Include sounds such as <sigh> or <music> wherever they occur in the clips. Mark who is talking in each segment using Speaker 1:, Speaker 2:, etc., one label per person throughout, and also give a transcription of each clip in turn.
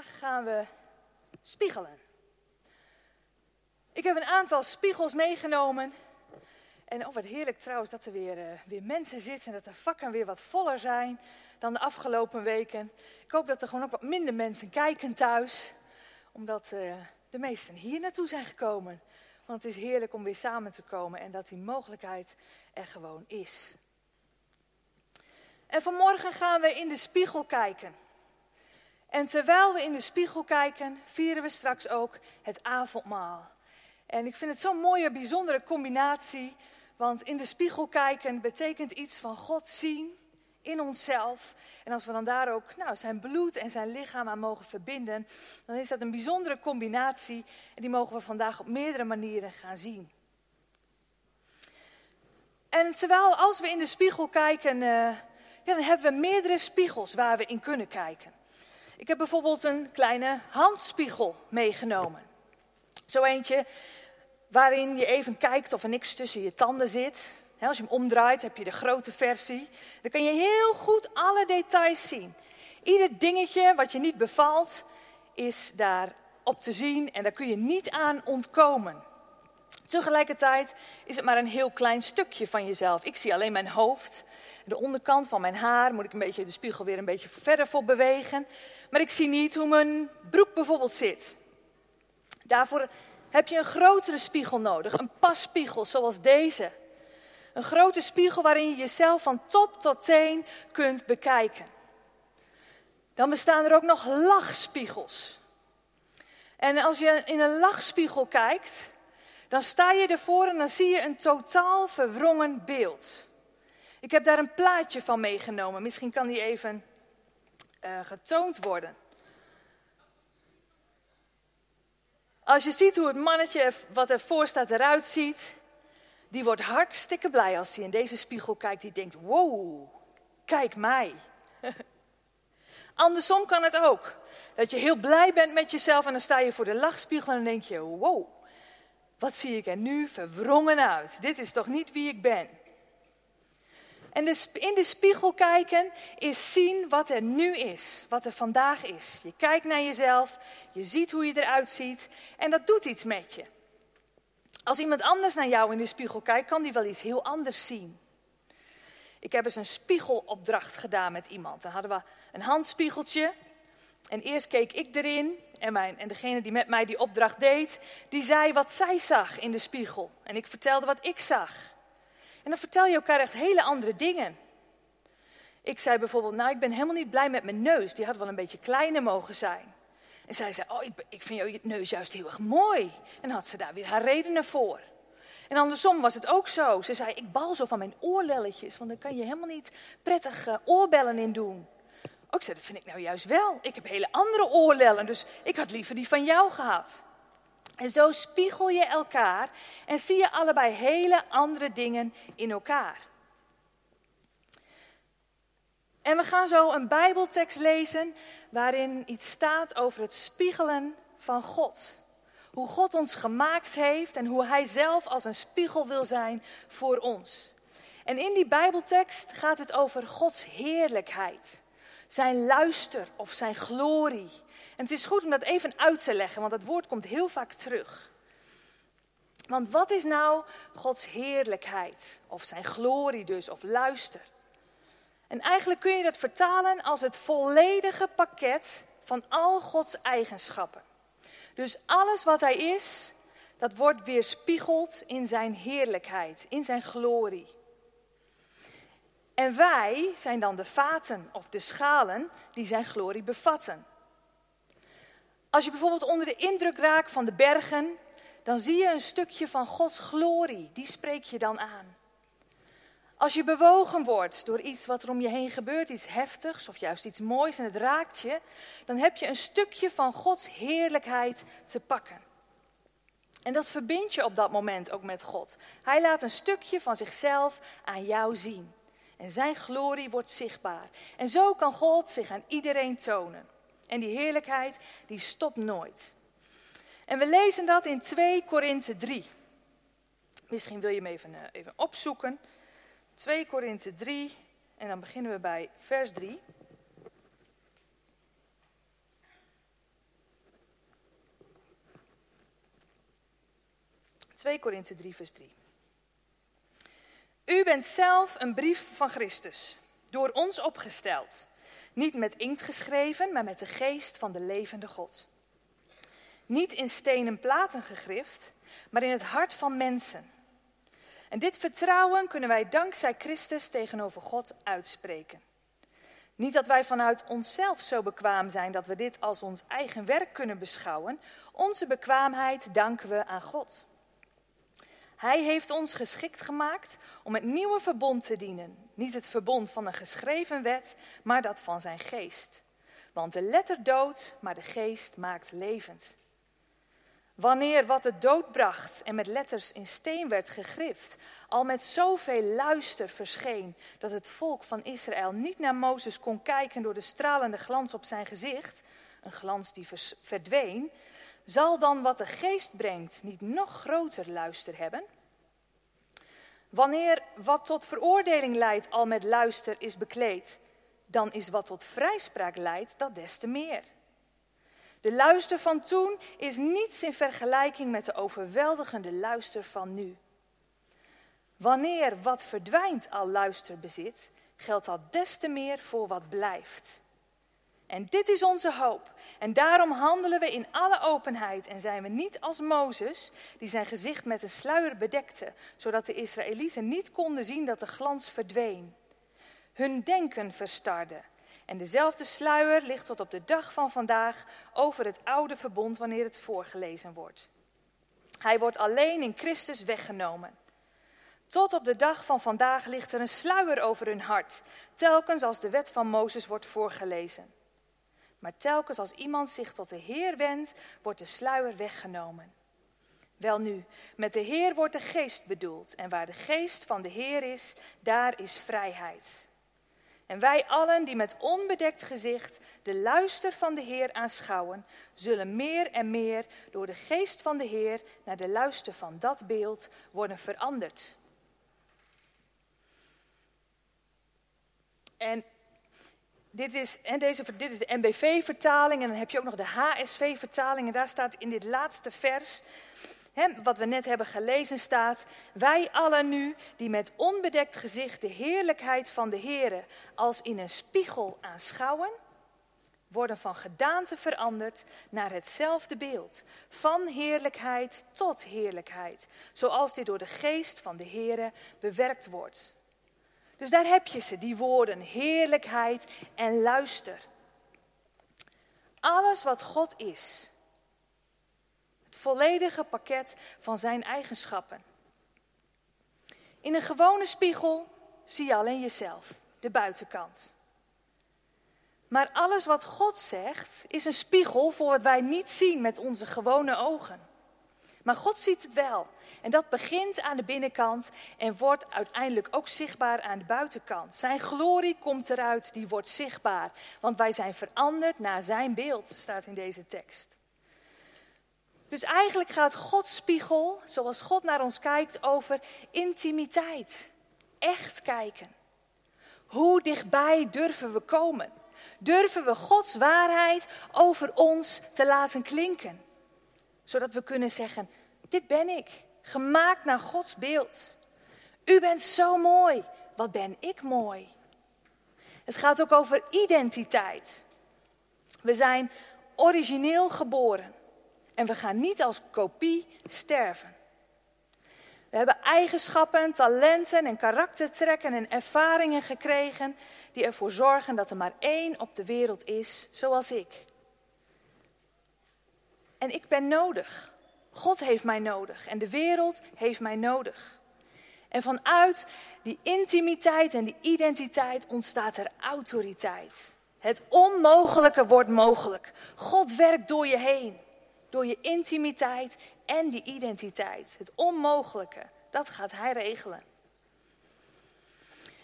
Speaker 1: Vandaag gaan we spiegelen. Ik heb een aantal spiegels meegenomen. En oh, wat heerlijk trouwens dat er weer, uh, weer mensen zitten en dat de vakken weer wat voller zijn dan de afgelopen weken. Ik hoop dat er gewoon ook wat minder mensen kijken thuis, omdat uh, de meesten hier naartoe zijn gekomen. Want het is heerlijk om weer samen te komen en dat die mogelijkheid er gewoon is. En vanmorgen gaan we in de spiegel kijken. En terwijl we in de spiegel kijken, vieren we straks ook het avondmaal. En ik vind het zo'n mooie, bijzondere combinatie. Want in de spiegel kijken betekent iets van God zien in onszelf. En als we dan daar ook nou, zijn bloed en zijn lichaam aan mogen verbinden, dan is dat een bijzondere combinatie. En die mogen we vandaag op meerdere manieren gaan zien. En terwijl als we in de spiegel kijken, uh, ja, dan hebben we meerdere spiegels waar we in kunnen kijken. Ik heb bijvoorbeeld een kleine handspiegel meegenomen. Zo eentje waarin je even kijkt of er niks tussen je tanden zit. als je hem omdraait heb je de grote versie. Dan kan je heel goed alle details zien. Ieder dingetje wat je niet bevalt is daar op te zien en daar kun je niet aan ontkomen. Tegelijkertijd is het maar een heel klein stukje van jezelf. Ik zie alleen mijn hoofd. De onderkant van mijn haar moet ik een beetje de spiegel weer een beetje verder voor bewegen. Maar ik zie niet hoe mijn broek bijvoorbeeld zit. Daarvoor heb je een grotere spiegel nodig, een passpiegel zoals deze. Een grote spiegel waarin je jezelf van top tot teen kunt bekijken. Dan bestaan er ook nog lachspiegels. En als je in een lachspiegel kijkt, dan sta je ervoor en dan zie je een totaal verwrongen beeld. Ik heb daar een plaatje van meegenomen. Misschien kan die even uh, getoond worden. Als je ziet hoe het mannetje wat ervoor staat eruit ziet, die wordt hartstikke blij als hij in deze spiegel kijkt. Die denkt, wow, kijk mij. <laughs> Andersom kan het ook. Dat je heel blij bent met jezelf en dan sta je voor de lachspiegel en dan denk je, wow, wat zie ik er nu verwrongen uit. Dit is toch niet wie ik ben. En in de spiegel kijken is zien wat er nu is, wat er vandaag is. Je kijkt naar jezelf, je ziet hoe je eruit ziet en dat doet iets met je. Als iemand anders naar jou in de spiegel kijkt, kan die wel iets heel anders zien. Ik heb eens een spiegelopdracht gedaan met iemand. Dan hadden we een handspiegeltje en eerst keek ik erin en, mijn, en degene die met mij die opdracht deed, die zei wat zij zag in de spiegel. En ik vertelde wat ik zag. En dan vertel je elkaar echt hele andere dingen. Ik zei bijvoorbeeld, nou ik ben helemaal niet blij met mijn neus. Die had wel een beetje kleiner mogen zijn. En zij zei, oh ik, ik vind jouw neus juist heel erg mooi. En had ze daar weer haar redenen voor. En andersom was het ook zo. Ze zei, ik bal zo van mijn oorlelletjes, want dan kan je helemaal niet prettig uh, oorbellen in doen. Ook zei, dat vind ik nou juist wel. Ik heb hele andere oorlellen, dus ik had liever die van jou gehad. En zo spiegel je elkaar en zie je allebei hele andere dingen in elkaar. En we gaan zo een Bijbeltekst lezen waarin iets staat over het spiegelen van God. Hoe God ons gemaakt heeft en hoe Hij zelf als een spiegel wil zijn voor ons. En in die Bijbeltekst gaat het over Gods heerlijkheid, zijn luister of zijn glorie. En het is goed om dat even uit te leggen, want dat woord komt heel vaak terug. Want wat is nou Gods heerlijkheid? Of zijn glorie dus, of luister? En eigenlijk kun je dat vertalen als het volledige pakket van al Gods eigenschappen. Dus alles wat Hij is, dat wordt weerspiegeld in zijn heerlijkheid, in zijn glorie. En wij zijn dan de vaten of de schalen die zijn glorie bevatten. Als je bijvoorbeeld onder de indruk raakt van de bergen, dan zie je een stukje van Gods glorie. Die spreek je dan aan. Als je bewogen wordt door iets wat er om je heen gebeurt, iets heftigs of juist iets moois en het raakt je, dan heb je een stukje van Gods heerlijkheid te pakken. En dat verbind je op dat moment ook met God. Hij laat een stukje van zichzelf aan jou zien. En zijn glorie wordt zichtbaar. En zo kan God zich aan iedereen tonen. En die heerlijkheid, die stopt nooit. En we lezen dat in 2 Korinthe 3. Misschien wil je hem even, eh, even opzoeken. 2 Korinthe 3, en dan beginnen we bij vers 3. ...2 Korinthe 3 vers 3. U bent zelf een brief van Christus, door ons opgesteld niet met inkt geschreven, maar met de geest van de levende God. Niet in stenen platen gegrift, maar in het hart van mensen. En dit vertrouwen kunnen wij dankzij Christus tegenover God uitspreken. Niet dat wij vanuit onszelf zo bekwaam zijn dat we dit als ons eigen werk kunnen beschouwen. Onze bekwaamheid danken we aan God. Hij heeft ons geschikt gemaakt om het nieuwe verbond te dienen. Niet het verbond van een geschreven wet, maar dat van zijn geest. Want de letter doodt, maar de geest maakt levend. Wanneer wat de dood bracht en met letters in steen werd gegrift, al met zoveel luister verscheen dat het volk van Israël niet naar Mozes kon kijken door de stralende glans op zijn gezicht, een glans die verdween, zal dan wat de geest brengt niet nog groter luister hebben? Wanneer wat tot veroordeling leidt al met luister is bekleed, dan is wat tot vrijspraak leidt dat des te meer. De luister van toen is niets in vergelijking met de overweldigende luister van nu. Wanneer wat verdwijnt al luister bezit, geldt dat des te meer voor wat blijft. En dit is onze hoop. En daarom handelen we in alle openheid en zijn we niet als Mozes, die zijn gezicht met een sluier bedekte, zodat de Israëlieten niet konden zien dat de glans verdween. Hun denken verstarde. En dezelfde sluier ligt tot op de dag van vandaag over het oude verbond wanneer het voorgelezen wordt. Hij wordt alleen in Christus weggenomen. Tot op de dag van vandaag ligt er een sluier over hun hart, telkens als de wet van Mozes wordt voorgelezen. Maar telkens als iemand zich tot de Heer wendt, wordt de sluier weggenomen. Welnu, met de Heer wordt de geest bedoeld. En waar de geest van de Heer is, daar is vrijheid. En wij allen die met onbedekt gezicht de luister van de Heer aanschouwen, zullen meer en meer door de geest van de Heer naar de luister van dat beeld worden veranderd. En dit is, en deze, dit is de MBV-vertaling en dan heb je ook nog de HSV-vertaling. En daar staat in dit laatste vers, hè, wat we net hebben gelezen, staat... Wij allen nu, die met onbedekt gezicht de heerlijkheid van de Here als in een spiegel aanschouwen... worden van gedaante veranderd naar hetzelfde beeld. Van heerlijkheid tot heerlijkheid. Zoals dit door de geest van de Here bewerkt wordt. Dus daar heb je ze, die woorden, heerlijkheid en luister. Alles wat God is. Het volledige pakket van zijn eigenschappen. In een gewone spiegel zie je alleen jezelf, de buitenkant. Maar alles wat God zegt is een spiegel voor wat wij niet zien met onze gewone ogen. Maar God ziet het wel. En dat begint aan de binnenkant en wordt uiteindelijk ook zichtbaar aan de buitenkant. Zijn glorie komt eruit, die wordt zichtbaar. Want wij zijn veranderd naar zijn beeld, staat in deze tekst. Dus eigenlijk gaat Gods spiegel, zoals God naar ons kijkt, over intimiteit. Echt kijken. Hoe dichtbij durven we komen? Durven we Gods waarheid over ons te laten klinken? Zodat we kunnen zeggen, dit ben ik, gemaakt naar Gods beeld. U bent zo mooi, wat ben ik mooi. Het gaat ook over identiteit. We zijn origineel geboren en we gaan niet als kopie sterven. We hebben eigenschappen, talenten en karaktertrekken en ervaringen gekregen die ervoor zorgen dat er maar één op de wereld is zoals ik. En ik ben nodig. God heeft mij nodig en de wereld heeft mij nodig. En vanuit die intimiteit en die identiteit ontstaat er autoriteit. Het onmogelijke wordt mogelijk. God werkt door je heen. Door je intimiteit en die identiteit. Het onmogelijke, dat gaat Hij regelen.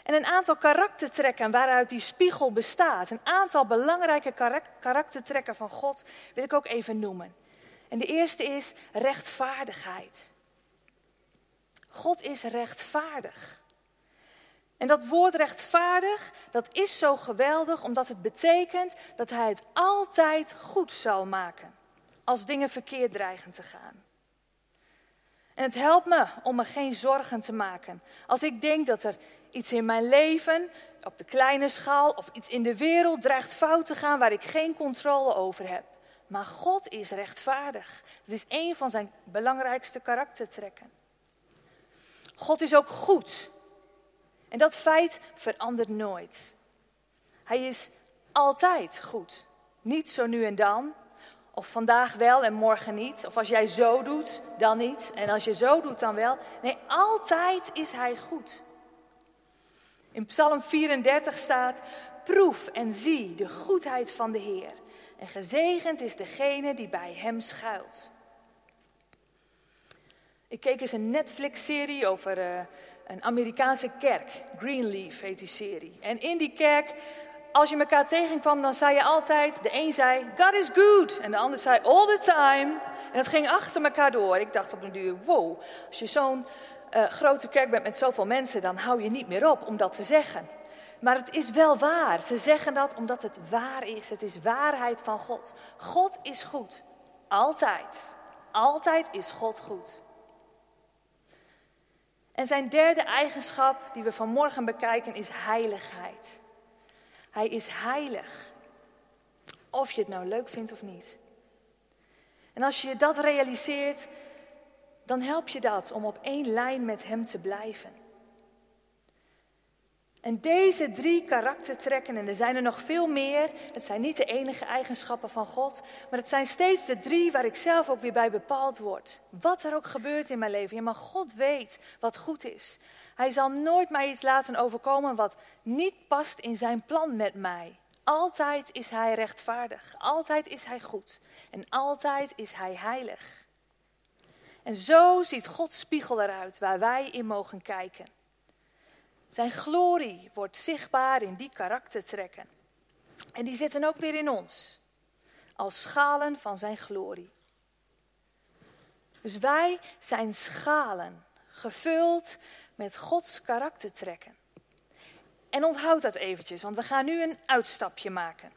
Speaker 1: En een aantal karaktertrekken waaruit die spiegel bestaat, een aantal belangrijke karaktertrekken van God, wil ik ook even noemen. En de eerste is rechtvaardigheid. God is rechtvaardig. En dat woord rechtvaardig, dat is zo geweldig omdat het betekent dat hij het altijd goed zal maken als dingen verkeerd dreigen te gaan. En het helpt me om me geen zorgen te maken. Als ik denk dat er iets in mijn leven, op de kleine schaal of iets in de wereld dreigt fout te gaan waar ik geen controle over heb. Maar God is rechtvaardig. Dat is een van zijn belangrijkste karaktertrekken. God is ook goed. En dat feit verandert nooit. Hij is altijd goed. Niet zo nu en dan, of vandaag wel en morgen niet. Of als jij zo doet, dan niet. En als je zo doet, dan wel. Nee, altijd is Hij goed. In Psalm 34 staat: Proef en zie de goedheid van de Heer. En gezegend is degene die bij Hem schuilt. Ik keek eens een Netflix-serie over uh, een Amerikaanse kerk. Greenleaf heet die serie. En in die kerk als je elkaar tegenkwam, dan zei je altijd, de een zei, God is good. En de ander zei, all the time. En het ging achter elkaar door. Ik dacht op een duur, wow, als je zo'n uh, grote kerk bent met zoveel mensen, dan hou je niet meer op om dat te zeggen. Maar het is wel waar. Ze zeggen dat omdat het waar is. Het is waarheid van God. God is goed. Altijd. Altijd is God goed. En zijn derde eigenschap die we vanmorgen bekijken is heiligheid. Hij is heilig. Of je het nou leuk vindt of niet. En als je dat realiseert, dan help je dat om op één lijn met Hem te blijven. En deze drie karaktertrekken, en er zijn er nog veel meer, het zijn niet de enige eigenschappen van God, maar het zijn steeds de drie waar ik zelf ook weer bij bepaald word. Wat er ook gebeurt in mijn leven, ja, maar God weet wat goed is. Hij zal nooit mij iets laten overkomen wat niet past in zijn plan met mij. Altijd is hij rechtvaardig, altijd is hij goed en altijd is hij heilig. En zo ziet Gods spiegel eruit waar wij in mogen kijken. Zijn glorie wordt zichtbaar in die karaktertrekken. En die zitten ook weer in ons, als schalen van zijn glorie. Dus wij zijn schalen, gevuld met Gods karaktertrekken. En onthoud dat eventjes, want we gaan nu een uitstapje maken.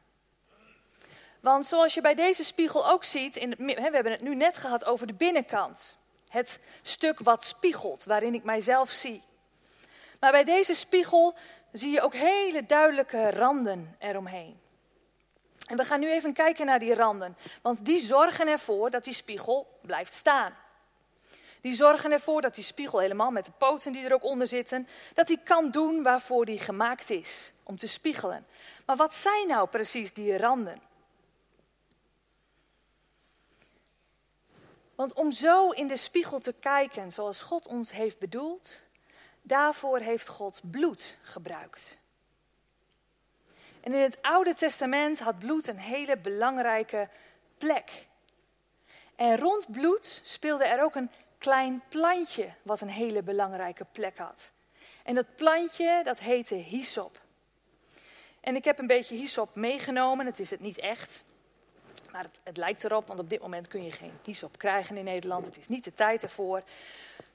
Speaker 1: Want zoals je bij deze spiegel ook ziet, in we hebben het nu net gehad over de binnenkant. Het stuk wat spiegelt, waarin ik mijzelf zie. Maar bij deze spiegel zie je ook hele duidelijke randen eromheen. En we gaan nu even kijken naar die randen, want die zorgen ervoor dat die spiegel blijft staan. Die zorgen ervoor dat die spiegel helemaal met de poten die er ook onder zitten, dat hij kan doen waarvoor die gemaakt is, om te spiegelen. Maar wat zijn nou precies die randen? Want om zo in de spiegel te kijken zoals God ons heeft bedoeld, daarvoor heeft God bloed gebruikt. En in het Oude Testament had bloed een hele belangrijke plek. En rond bloed speelde er ook een klein plantje wat een hele belangrijke plek had. En dat plantje, dat heette hyssop. En ik heb een beetje hyssop meegenomen. Het is het niet echt. Maar het, lijkt erop, want op dit moment kun je geen hyssop krijgen in Nederland. Het is niet de tijd ervoor.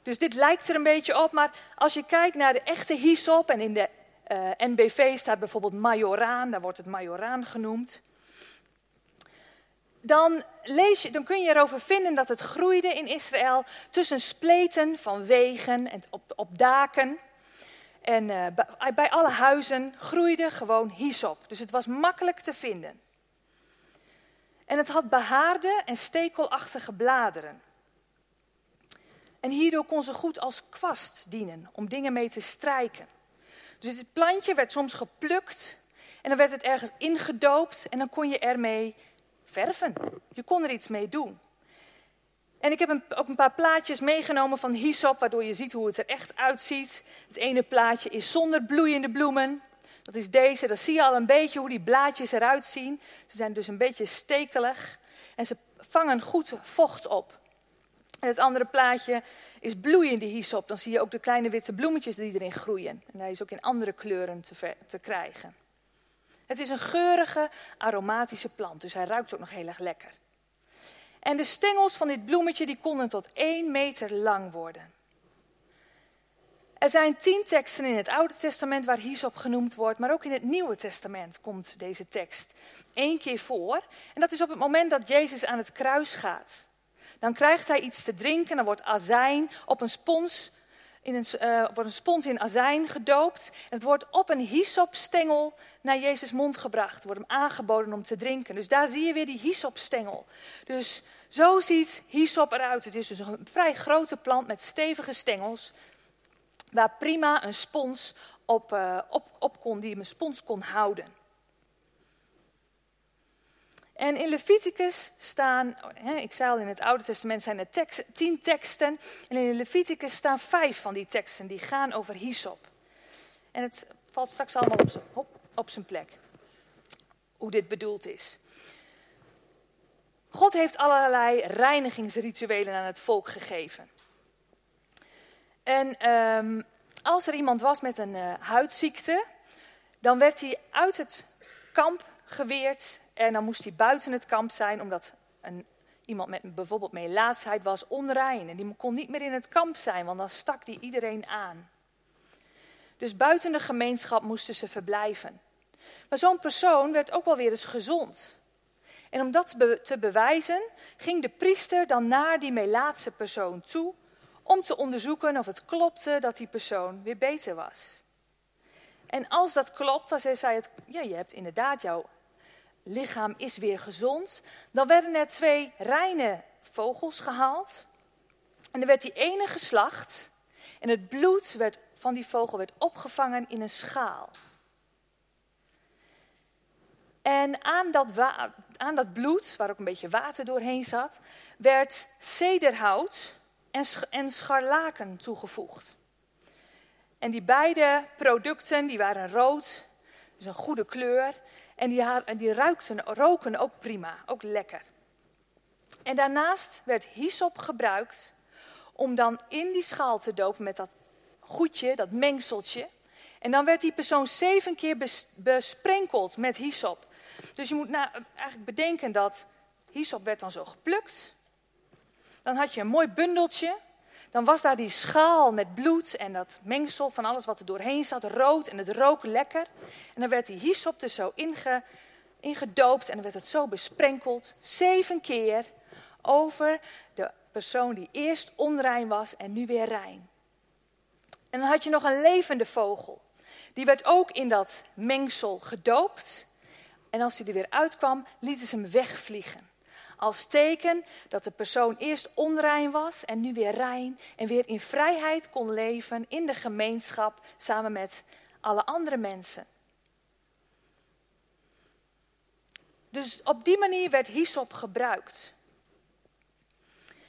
Speaker 1: Dus dit lijkt er een beetje op. Maar als je kijkt naar de echte hyssop, en in de eh, NBV staat bijvoorbeeld majoraan, daar wordt het majoraan genoemd dan, lees je, dan kun je erover vinden dat het groeide in Israël tussen spleten van wegen en op, op daken. En uh, bij, alle huizen groeide gewoon hyssop. Dus het was makkelijk te vinden. En het had behaarde en stekelachtige bladeren. En hierdoor kon ze goed als kwast dienen om dingen mee te strijken. Dus het plantje werd soms geplukt en dan werd het ergens ingedoopt en dan kon je ermee verven. Je kon er iets mee doen. En ik heb een, ook een paar plaatjes meegenomen van hyssop, waardoor je ziet hoe het er echt uitziet. Het ene plaatje is zonder bloeiende bloemen. Dat is deze, dan zie je al een beetje hoe die blaadjes eruit zien. Ze zijn dus een beetje stekelig en ze vangen goed vocht op. En het andere plaatje is bloeiende hyssop. Dan zie je ook de kleine witte bloemetjes die erin groeien. En hij is ook in andere kleuren te, te krijgen. Het is een geurige, aromatische plant, dus hij ruikt ook nog heel erg lekker. En de stengels van dit bloemetje die konden tot één meter lang worden. Er zijn tien teksten in het Oude Testament waar hyssop genoemd wordt, maar ook in het Nieuwe Testament komt deze tekst één keer voor. En dat is op het moment dat Jezus aan het kruis gaat. Dan krijgt hij iets te drinken, dan wordt azijn op een spons in een, uh, wordt een spons in azijn gedoopt. En het wordt op een hyssopstengel naar Jezus mond gebracht. Wordt hem aangeboden om te drinken. Dus daar zie je weer die hyssopstengel. Dus zo ziet hyssop eruit. Het is dus een vrij grote plant met stevige stengels. Waar prima een spons op, uh, op, op kon, die een spons kon houden. En in Leviticus staan, ik zei al in het Oude Testament zijn er tekst, tien teksten. En in Leviticus staan vijf van die teksten die gaan over hyssop. En het valt straks allemaal op zijn, op, zijn plek. Hoe dit bedoeld is. God heeft allerlei reinigingsrituelen aan het volk gegeven. En um, als er iemand was met een uh, huidziekte, dan werd hij uit het kamp geweerd en dan moest hij buiten het kamp zijn, omdat een, iemand met bijvoorbeeld melaatsheid was onrein. En die kon niet meer in het kamp zijn, want dan stak die iedereen aan. Dus buiten de gemeenschap moesten ze verblijven. Maar zo'n persoon werd ook wel weer eens gezond. En om dat te bewijzen, ging de priester dan naar die melaatse persoon toe om te onderzoeken of het klopte dat die persoon weer beter was. En als dat klopt, zei hij het, ja, je hebt inderdaad jouw lichaam is weer gezond. Dan werden er twee reine vogels gehaald. En er werd die ene geslacht. En het bloed werd, van die vogel werd opgevangen in een schaal. En aan dat, aan dat bloed, waar ook een beetje water doorheen zat, werd cederhout en, en scharlaken toegevoegd. En die beide producten die waren rood, dus een goede kleur. En die, en die ruikten, roken ook prima, ook lekker. En daarnaast werd hyssop gebruikt om dan in die schaal te dopen met dat goedje, dat mengseltje. En dan werd die persoon zeven keer besprenkeld met hyssop. Dus je moet nou eigenlijk bedenken dat hyssop werd dan zo geplukt. Dan had je een mooi bundeltje. Dan was daar die schaal met bloed en dat mengsel van alles wat er doorheen zat, rood en het rook lekker. En dan werd die hyssop dus zo inge, ingedoopt en dan werd het zo besprenkeld, zeven keer, over de persoon die eerst onrein was en nu weer rein. En dan had je nog een levende vogel. Die werd ook in dat mengsel gedoopt. En als hij er weer uitkwam, lieten ze hem wegvliegen. Als teken dat de persoon eerst onrein was en nu weer rein en weer in vrijheid kon leven in de gemeenschap samen met alle andere mensen. Dus op die manier werd hyssop gebruikt.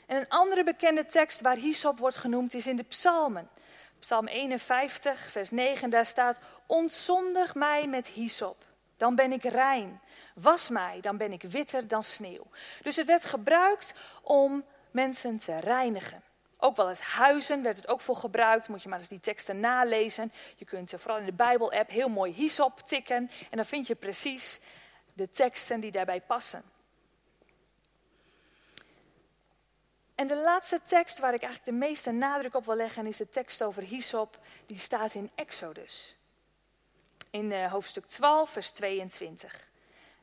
Speaker 1: En een andere bekende tekst waar hyssop wordt genoemd is in de psalmen. Psalm 51, vers 9, daar staat: Ontzondig mij met hyssop, dan ben ik rein. Was mij, dan ben ik witter dan sneeuw. Dus het werd gebruikt om mensen te reinigen. Ook wel eens huizen werd het ook voor gebruikt. Moet je maar eens die teksten nalezen. Je kunt vooral in de Bijbel-app heel mooi hyssop tikken. En dan vind je precies de teksten die daarbij passen. En de laatste tekst waar ik eigenlijk de meeste nadruk op wil leggen is de tekst over hyssop. Die staat in Exodus. In uh, hoofdstuk 12, vers 22.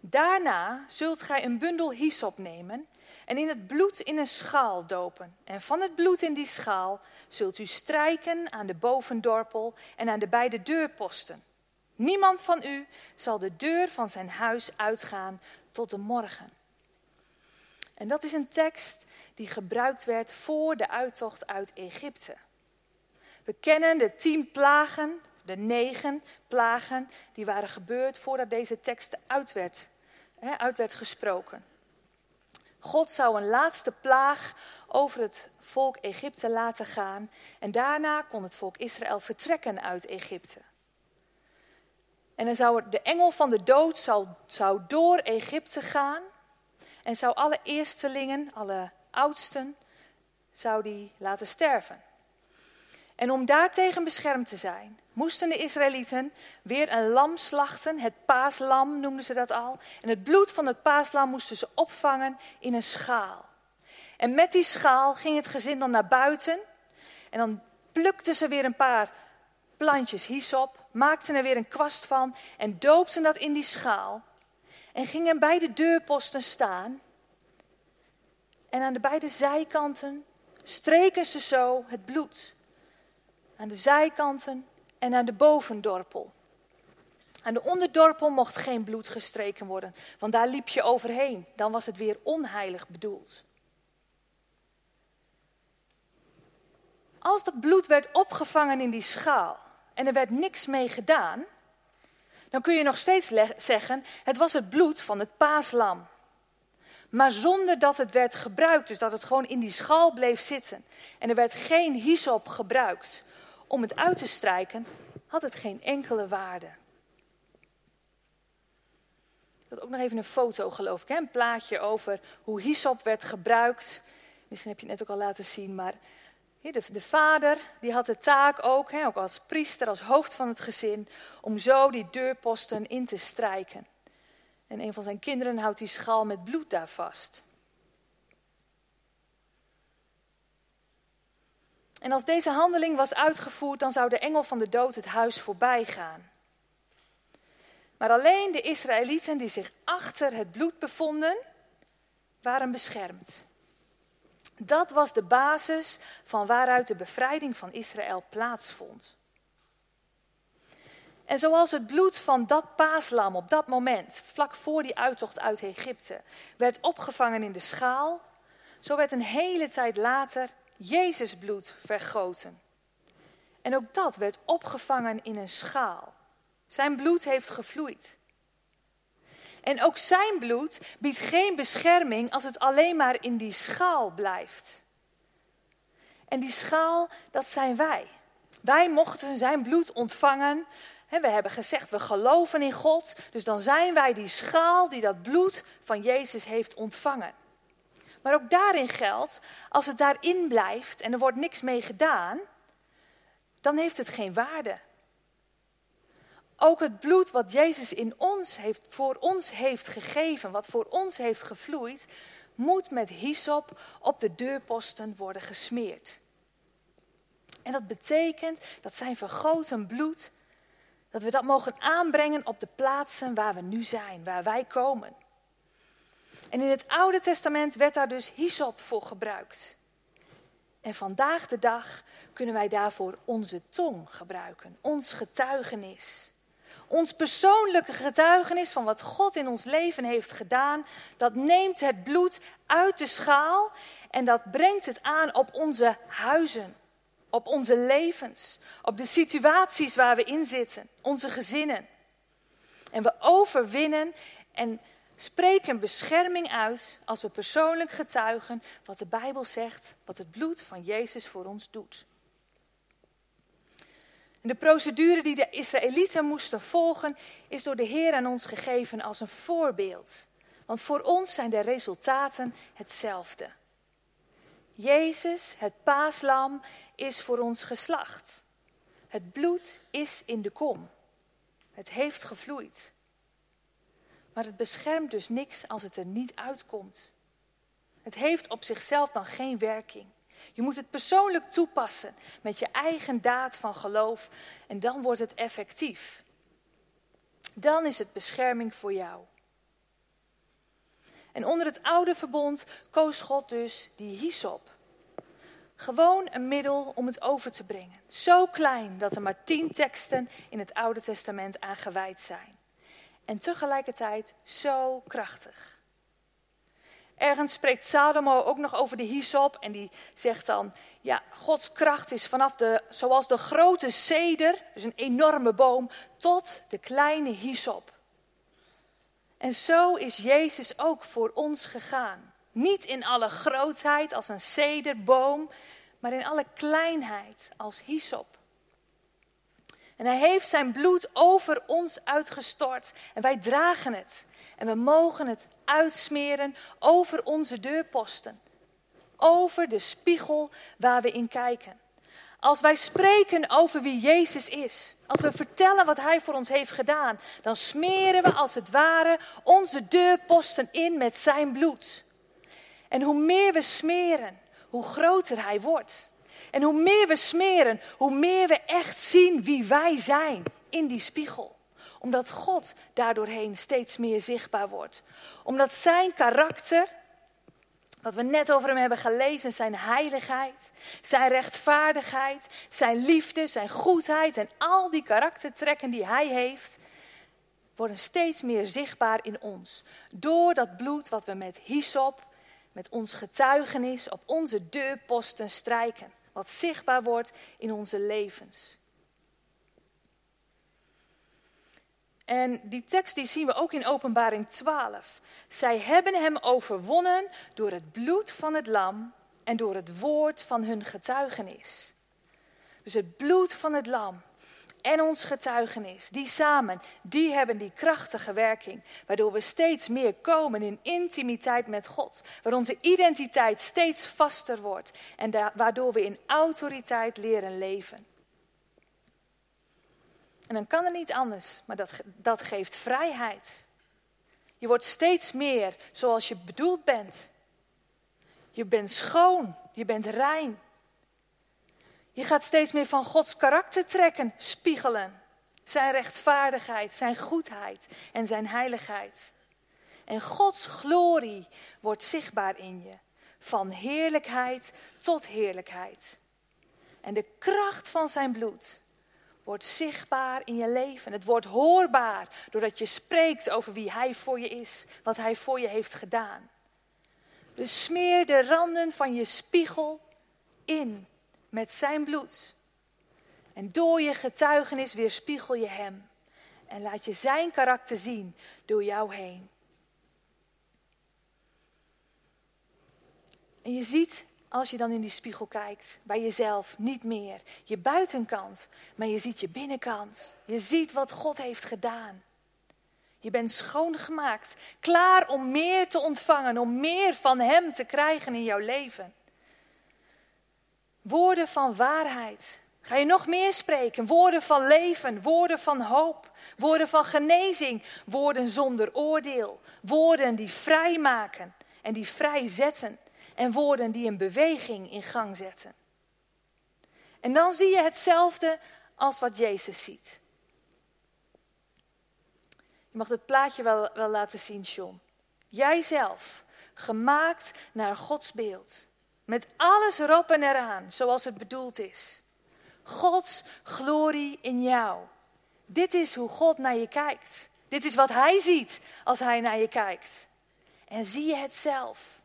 Speaker 1: Daarna zult gij een bundel hyssop nemen en in het bloed in een schaal dopen. En van het bloed in die schaal zult u strijken aan de bovendorpel en aan de beide deurposten. Niemand van u zal de deur van zijn huis uitgaan tot de morgen. En dat is een tekst die gebruikt werd voor de uittocht uit Egypte. We kennen de tien plagen, de negen plagen, die waren gebeurd voordat deze tekst uit werd uit werd gesproken. God zou een laatste plaag over het volk Egypte laten gaan en daarna kon het volk Israël vertrekken uit Egypte. En dan zou de engel van de dood zou, zou door Egypte gaan en zou alle eerstelingen, alle oudsten, zou die laten sterven. En om daartegen beschermd te zijn, moesten de Israëlieten weer een lam slachten. Het paaslam noemden ze dat al. En het bloed van het paaslam moesten ze opvangen in een schaal. En met die schaal ging het gezin dan naar buiten. En dan plukten ze weer een paar plantjes hyssop, maakten er weer een kwast van en doopten dat in die schaal. En gingen bij de deurposten staan. En aan de beide zijkanten streken ze zo het bloed. Aan de zijkanten en aan de bovendorpel. Aan de onderdorpel mocht geen bloed gestreken worden, want daar liep je overheen. Dan was het weer onheilig bedoeld. Als dat bloed werd opgevangen in die schaal en er werd niks mee gedaan, dan kun je nog steeds zeggen: het was het bloed van het paaslam. Maar zonder dat het werd gebruikt, dus dat het gewoon in die schaal bleef zitten en er werd geen hyssop gebruikt om het uit te strijken, had het geen enkele waarde. Ik had ook nog even een foto, geloof ik, hè? een plaatje over hoe hyssop werd gebruikt. Misschien heb je het net ook al laten zien, maar de, de vader die had de taak ook, hè, ook als priester, als hoofd van het gezin, om zo die deurposten in te strijken. En een van zijn kinderen houdt die schaal met bloed daar vast. En als deze handeling was uitgevoerd, dan zou de engel van de dood het huis voorbij gaan. Maar alleen de Israëlieten die zich achter het bloed bevonden, waren beschermd. Dat was de basis van waaruit de bevrijding van Israël plaatsvond. En zoals het bloed van dat paaslam op dat moment, vlak voor die uittocht uit Egypte, werd opgevangen in de schaal, zo werd een hele tijd later Jezus bloed vergoten. En ook dat werd opgevangen in een schaal. Zijn bloed heeft gevloeid. En ook zijn bloed biedt geen bescherming als het alleen maar in die schaal blijft. En die schaal, dat zijn wij. Wij mochten zijn bloed ontvangen. We hebben gezegd, we geloven in God. Dus dan zijn wij die schaal die dat bloed van Jezus heeft ontvangen. Maar ook daarin geldt, als het daarin blijft en er wordt niks mee gedaan, dan heeft het geen waarde. Ook het bloed wat Jezus in ons heeft, voor ons heeft gegeven, wat voor ons heeft gevloeid, moet met hyssop op de deurposten worden gesmeerd. En dat betekent dat zijn vergoten bloed, dat we dat mogen aanbrengen op de plaatsen waar we nu zijn, waar wij komen. En in het Oude Testament werd daar dus hyssop voor gebruikt. En vandaag de dag kunnen wij daarvoor onze tong gebruiken, ons getuigenis. Ons persoonlijke getuigenis van wat God in ons leven heeft gedaan, dat neemt het bloed uit de schaal en dat brengt het aan op onze huizen, op onze levens, op de situaties waar we in zitten, onze gezinnen. En we overwinnen en spreken bescherming uit als we persoonlijk getuigen wat de Bijbel zegt, wat het bloed van Jezus voor ons doet. De procedure die de Israëlieten moesten volgen, is door de Heer aan ons gegeven als een voorbeeld. Want voor ons zijn de resultaten hetzelfde. Jezus, het paaslam, is voor ons geslacht. Het bloed is in de kom. Het heeft gevloeid. Maar het beschermt dus niks als het er niet uitkomt. Het heeft op zichzelf dan geen werking. Je moet het persoonlijk toepassen met je eigen daad van geloof en dan wordt het effectief. Dan is het bescherming voor jou. En onder het oude verbond koos God dus die hyssop. Gewoon een middel om het over te brengen. Zo klein dat er maar tien teksten in het Oude Testament aan gewijd zijn. En tegelijkertijd zo krachtig. Ergens spreekt Salomo ook nog over de hyssop en die zegt dan, ja, Gods kracht is vanaf de, zoals de grote ceder, dus een enorme boom, tot de kleine hyssop. En zo is Jezus ook voor ons gegaan. Niet in alle grootheid als een cederboom, maar in alle kleinheid als hyssop. En hij heeft zijn bloed over ons uitgestort en wij dragen het. En we mogen het uitsmeren over onze deurposten. Over de spiegel waar we in kijken. Als wij spreken over wie Jezus is, als we vertellen wat Hij voor ons heeft gedaan, dan smeren we als het ware onze deurposten in met Zijn bloed. En hoe meer we smeren, hoe groter Hij wordt. En hoe meer we smeren, hoe meer we echt zien wie wij zijn in die spiegel omdat God daardoorheen steeds meer zichtbaar wordt. Omdat zijn karakter, Wat we net over hem hebben gelezen, zijn heiligheid, zijn rechtvaardigheid, zijn liefde, zijn goedheid en al die karaktertrekken die hij heeft, worden steeds meer zichtbaar in ons. Door dat bloed wat we met hyssop, met ons getuigenis op onze deurposten strijken. Wat zichtbaar wordt in onze levens. En die tekst die zien we ook in Openbaring 12. Zij hebben hem overwonnen door het bloed van het lam en door het woord van hun getuigenis. Dus het bloed van het lam en ons getuigenis, die samen, die hebben die krachtige werking, waardoor we steeds meer komen in intimiteit met God, waar onze identiteit steeds vaster wordt en waardoor we in autoriteit leren leven. En dan kan het niet anders, maar dat, dat geeft vrijheid. Je wordt steeds meer zoals je bedoeld bent. Je bent schoon, je bent rein. Je gaat steeds meer van Gods karakter trekken, spiegelen. Zijn rechtvaardigheid, zijn goedheid en zijn heiligheid. En Gods glorie wordt zichtbaar in je. Van heerlijkheid tot heerlijkheid. En de kracht van zijn bloed wordt zichtbaar in je leven. Het wordt hoorbaar doordat je spreekt over wie Hij voor je is, wat Hij voor je heeft gedaan. Dus smeer de randen van je spiegel in met Zijn bloed. En door je getuigenis weerspiegel je Hem. En laat je Zijn karakter zien door jou heen. En je ziet als je dan in die spiegel kijkt, bij jezelf niet meer je buitenkant, maar je ziet je binnenkant. Je ziet wat God heeft gedaan. Je bent schoongemaakt, klaar om meer te ontvangen, om meer van Hem te krijgen in jouw leven. Woorden van waarheid. Ga je nog meer spreken? Woorden van leven, woorden van hoop, woorden van genezing, woorden zonder oordeel, woorden die vrijmaken en die vrijzetten en woorden die een beweging in gang zetten. En dan zie je hetzelfde als wat Jezus ziet. Je mag het plaatje wel, wel laten zien, John. Jijzelf, gemaakt naar Gods beeld. Met alles erop en eraan, zoals het bedoeld is. Gods glorie in jou. Dit is hoe God naar je kijkt. Dit is wat Hij ziet als Hij naar je kijkt. En zie je het zelf.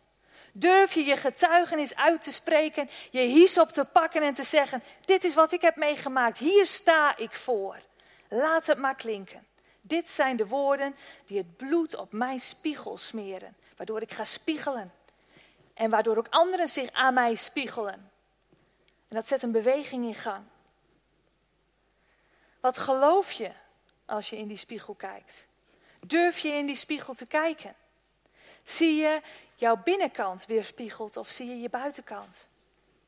Speaker 1: Durf je je getuigenis uit te spreken, je hies op te pakken en te zeggen: Dit is wat ik heb meegemaakt, hier sta ik voor. Laat het maar klinken. Dit zijn de woorden die het bloed op mijn spiegel smeren, waardoor ik ga spiegelen. En waardoor ook anderen zich aan mij spiegelen. En dat zet een beweging in gang. Wat geloof je als je in die spiegel kijkt? Durf je in die spiegel te kijken? Zie je jouw binnenkant weerspiegelt of zie je je buitenkant?